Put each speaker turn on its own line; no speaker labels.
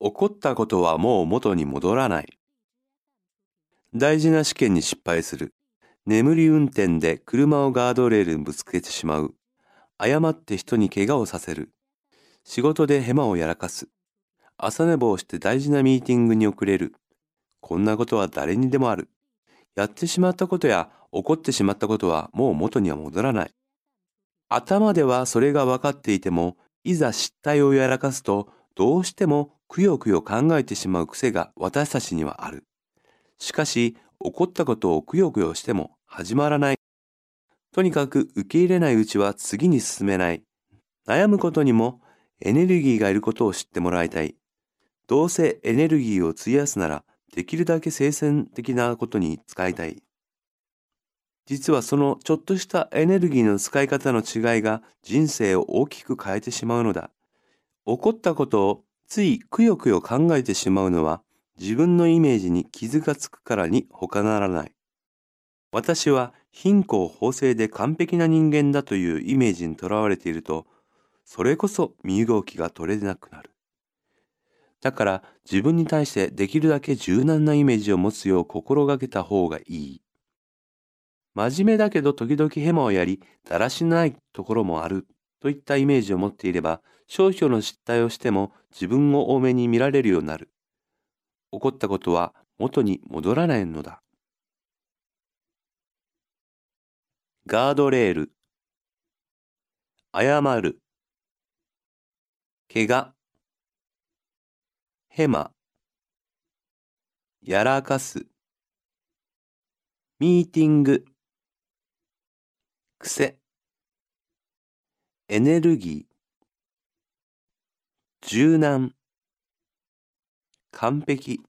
起こったことはもう元に戻らない。大事な試験に失敗する。眠り運転で車をガードレールにぶつけてしまう。誤って人に怪我をさせる。仕事でヘマをやらかす。朝寝坊して大事なミーティングに遅れる。こんなことは誰にでもある。やってしまったことや起こってしまったことはもう元には戻らない。頭ではそれが分かっていても、いざ失態をやらかすと、どうしてもくよくよ考えてしまう癖が私たちにはある。しかし、起こったことをくよくよしても始まらない。とにかく受け入れないうちは次に進めない。悩むことにもエネルギーがいることを知ってもらいたい。どうせエネルギーを費やすなら、できるだけ生鮮的なことに使いたい。実はそのちょっとしたエネルギーの使い方の違いが人生を大きく変えてしまうのだ。起こったことをついくよくよ考えてしまうのは自分のイメージに傷がつくからに他ならない。私は貧困法制で完璧な人間だというイメージにとらわれていると、それこそ身動きが取れなくなる。だから自分に対してできるだけ柔軟なイメージを持つよう心がけた方がいい。真面目だけど時々ヘマをやり、だらしないところもあるといったイメージを持っていれば、少々の失態をしても自分を多めに見られるようになる。起こったことは元に戻らないのだ。ガードレール。謝る。怪我。ヘマ。やらかす。ミーティング。癖。エネルギー。柔軟。完璧。